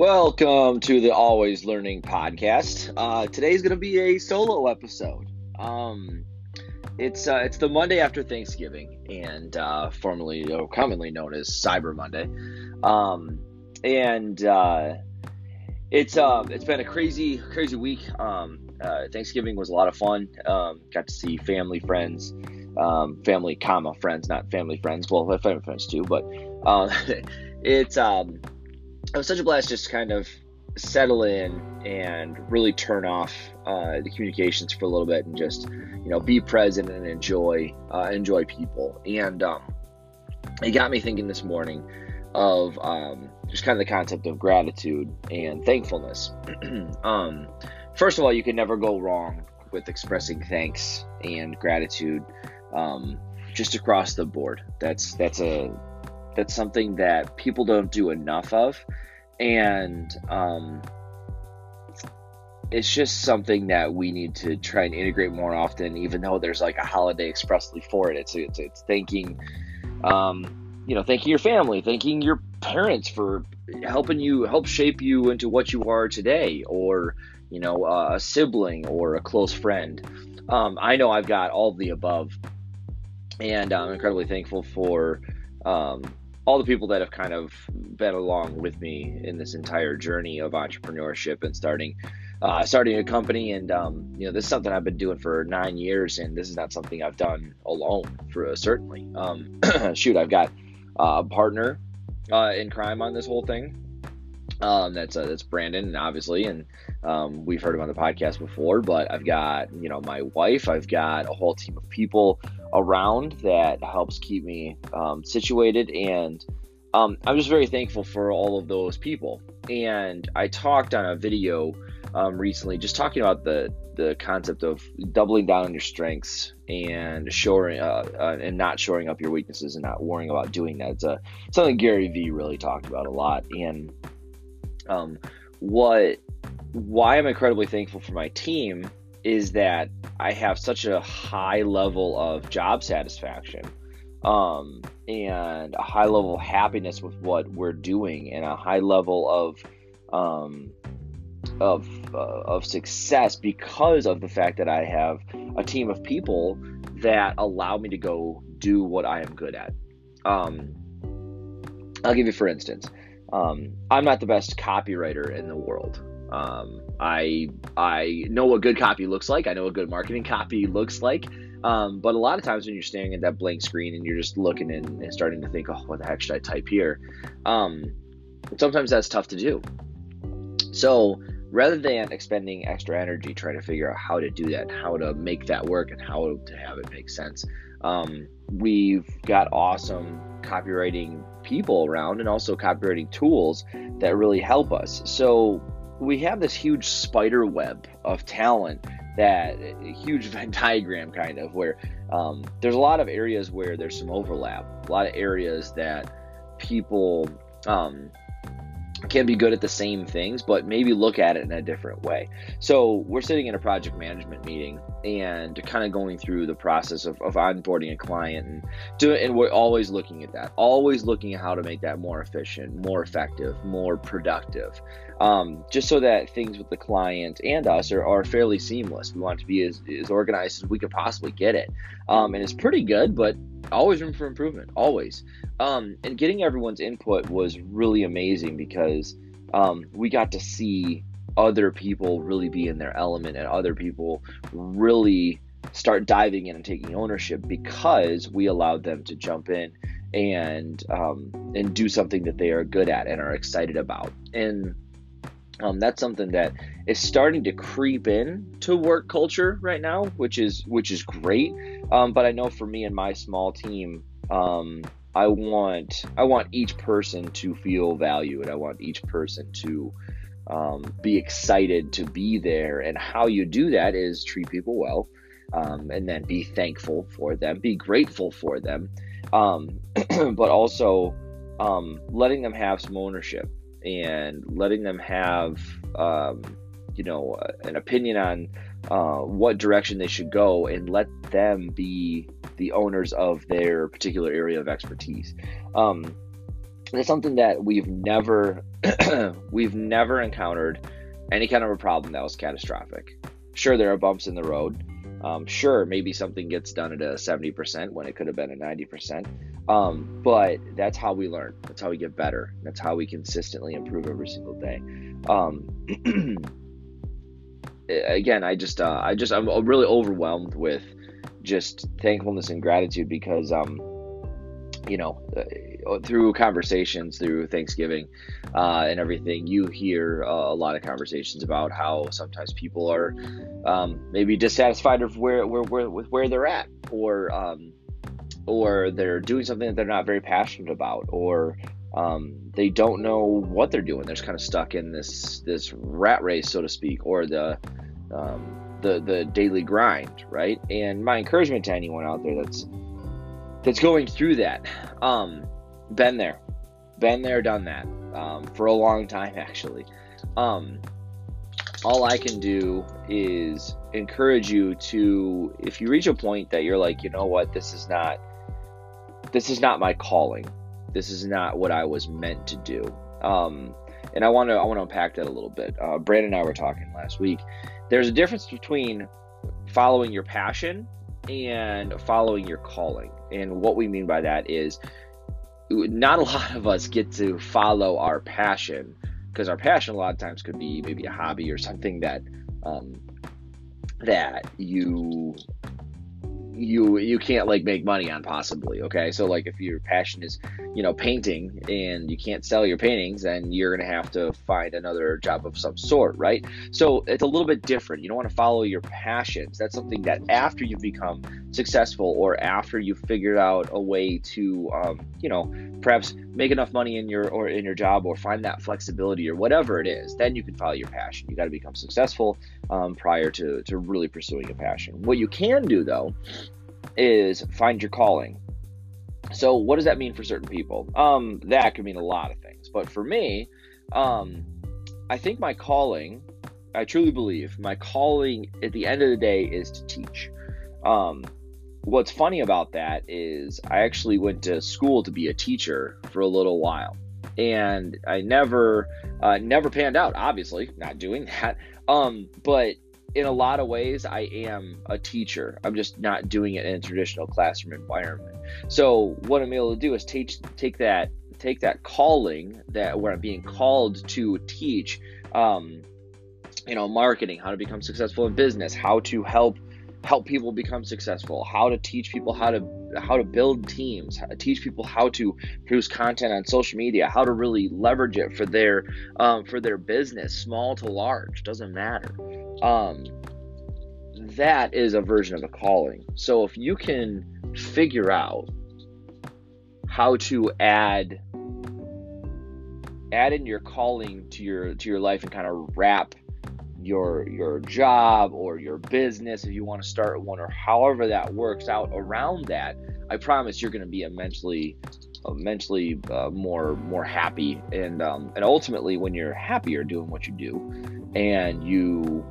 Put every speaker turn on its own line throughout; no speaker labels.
Welcome to the Always Learning podcast. Uh, today's going to be a solo episode. Um, it's uh, it's the Monday after Thanksgiving, and uh, formerly or commonly known as Cyber Monday. Um, and uh, it's uh, it's been a crazy crazy week. Um, uh, Thanksgiving was a lot of fun. Um, got to see family, friends, um, family, comma friends, not family friends. Well, family friends too, but uh, it's um, it was such a blast just to kind of settle in and really turn off uh, the communications for a little bit and just you know be present and enjoy uh, enjoy people. And um, it got me thinking this morning of um, just kind of the concept of gratitude and thankfulness. Um, first of all you can never go wrong with expressing thanks and gratitude um, just across the board. That's that's a that's something that people don't do enough of. And um, it's just something that we need to try and integrate more often even though there's like a holiday expressly for it. It's it's, it's thanking um, you know thanking your family thanking your parents for helping you help shape you into what you are today or you know uh, a sibling or a close friend. Um, i know i've got all of the above and i'm incredibly thankful for um, all the people that have kind of been along with me in this entire journey of entrepreneurship and starting uh, starting a company. And um, you know this is something i've been doing for nine years and this is not something i've done alone for uh, certainly. Um, shoot i've got uh, a partner uh, in crime on this whole thing. Um, that's uh, that's brandon obviously and um, we've heard him on the podcast before but i've got you know my wife i've got a whole team of people around that helps keep me um, situated. And um, I'm just very thankful for all of those people. And I talked on a video um, recently just talking about the the concept of doubling down on your strengths and showing uh, uh, and not showing up your weaknesses and not worrying about doing that. It's uh, something Gary Vee really talked about a lot. And um, what why I'm incredibly thankful for my team is that I have such a high level of job satisfaction um, and a high level of happiness with what we're doing and a high level of um, of uh, of success because of the fact that I have a team of people that allow me to go do what I am good at. Um, I'll give you for instance. Um, I'm not the best copywriter in the world. Um, I I know what good copy looks like. I know what good marketing copy looks like. Um, but a lot of times when you're staring at that blank screen and you're just looking and, starting to think, oh, what the heck should I type here? Um, sometimes that's tough to do. So rather than expending extra energy trying to figure out how to do that, how to make that work, and how to have it make sense, um, we've got awesome copywriting people around and also copywriting tools that really help us. So we have this huge spider web of talent that huge Venn diagram kind of where um, there's a lot of areas where there's some overlap, a lot of areas that people um, can be good at the same things, but maybe look at it in a different way. So we're sitting in a project management meeting and kind of going through the process of, of onboarding a client and doing, and we're always looking at that, always looking at how to make that more efficient, more effective, more productive, um, just so that things with the client and us are, are fairly seamless. We want to be as, as organized as we could possibly get it. Um, and it's pretty good, but always room for improvement, always. Um, and getting everyone's input was really amazing because um, we got to see other people really be in their element and other people really start diving in and taking ownership because we allowed them to jump in and um, and do something that they are good at and are excited about and um, that's something that is starting to creep in to work culture right now, which is which is great. Um, but I know for me and my small team, um, I want I want each person to feel valued. I want each person to um, be excited to be there. And how you do that is treat people well, um, and then be thankful for them, be grateful for them, um, but also letting them have some ownership and letting them have um, you know uh, an opinion on uh, what direction they should go and let them be the owners of their particular area of expertise um, it's something that we've never we've never encountered any kind of a problem that was catastrophic. Sure, there are bumps in the road. Um, sure, maybe something gets done at a 70% when it could have been a 90%. Um, but that's how we learn. That's how we get better. That's how we consistently improve every single day. Um, again, I just, uh, I just, I'm really overwhelmed with just thankfulness and gratitude because, um, you know, uh, through conversations, through Thanksgiving, uh, and everything, you hear uh, a lot of conversations about how sometimes people are um, maybe dissatisfied with where, where, where, with where they're at, or um, or they're doing something that they're not very passionate about, or um, they don't know what they're doing. They're just kind of stuck in this this rat race, so to speak, or the um, the the daily grind, right? And my encouragement to anyone out there that's that's going through that, um, been there, been there, done that um, for a long time actually. Um, all I can do is encourage you to, if you reach a point that you're like, you know what, this is not, this is not my calling. This is not what I was meant to do. Um, and I want to, I want to unpack that a little bit. Uh, Brandon and I were talking last week. There's a difference between following your passion and following your calling. And what we mean by that is not a lot of us get to follow our passion because our passion a lot of times could be maybe a hobby or something that um, that you you you can't like make money on possibly okay? So like if your passion is you know painting and you can't sell your paintings then you're gonna have to find another job of some sort right? So it's a little bit different. You don't want to follow your passions. That's something that after you've become successful or after you've figured out a way to um, you know perhaps make enough money in your or in your job or find that flexibility or whatever it is then you can follow your passion. You got to become successful um, prior to to really pursuing a passion. What you can do though is find your calling so what does that mean for certain people um that could mean a lot of things but for me um i think my calling i truly believe my calling at the end of the day is to teach um what's funny about that is I actually went to school to be a teacher for a little while, and I never, uh, never panned out. Obviously, not doing that. Um, but in a lot of ways, I am a teacher. I'm just not doing it in a traditional classroom environment. So what I'm able to do is teach, take that, take that calling that where I'm being called to teach. Um, you know, marketing, how to become successful in business, how to help help people become successful how to teach people how to how to build teams to teach people how to produce content on social media how to really leverage it for their um, for their business small to large doesn't matter. Um, that is a version of a calling. So if you can figure out how to add add in your calling to your to your life and kind of wrap your your job or your business if you want to start one or however that works out around that i promise you're going to be immensely immensely uh, more more happy and um, and ultimately when you're happier doing what you do and you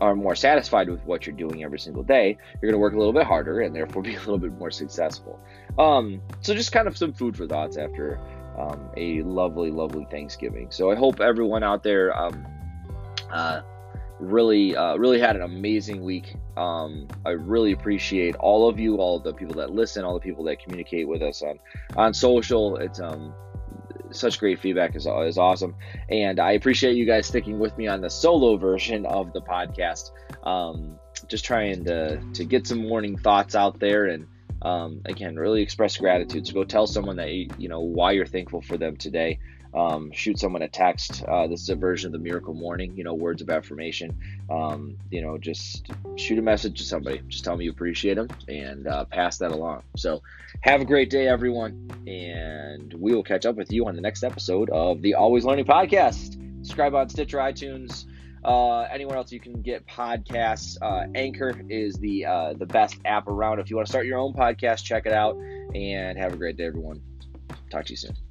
are more satisfied with what you're doing every single day you're going to work a little bit harder and therefore be a little bit more successful. Um, so just kind of some food for thoughts after um, a lovely lovely thanksgiving. So i hope everyone out there um, uh, really uh, really had an amazing week. Um, i really appreciate all of you all the people that listen all the people that communicate with us on on social. It's um such great feedback is, is awesome. And i appreciate you guys sticking with me on the solo version of the podcast. Um, just trying to to get some morning thoughts out there and um, again really express gratitude so go tell someone that you, you know why you're thankful for them today um, shoot someone a text. Uh, this is a version of the Miracle Morning, you know, words of affirmation. Um, you know, just shoot a message to somebody. Just tell them you appreciate them and uh, pass that along. So, have a great day, everyone, and we will catch up with you on the next episode of the Always Learning Podcast. Subscribe on Stitcher, iTunes. Uh, anywhere else you can get podcasts. Uh, Anchor is the uh, the best app around. If you want to start your own podcast, check it out. And have a great day, everyone. Talk to you soon.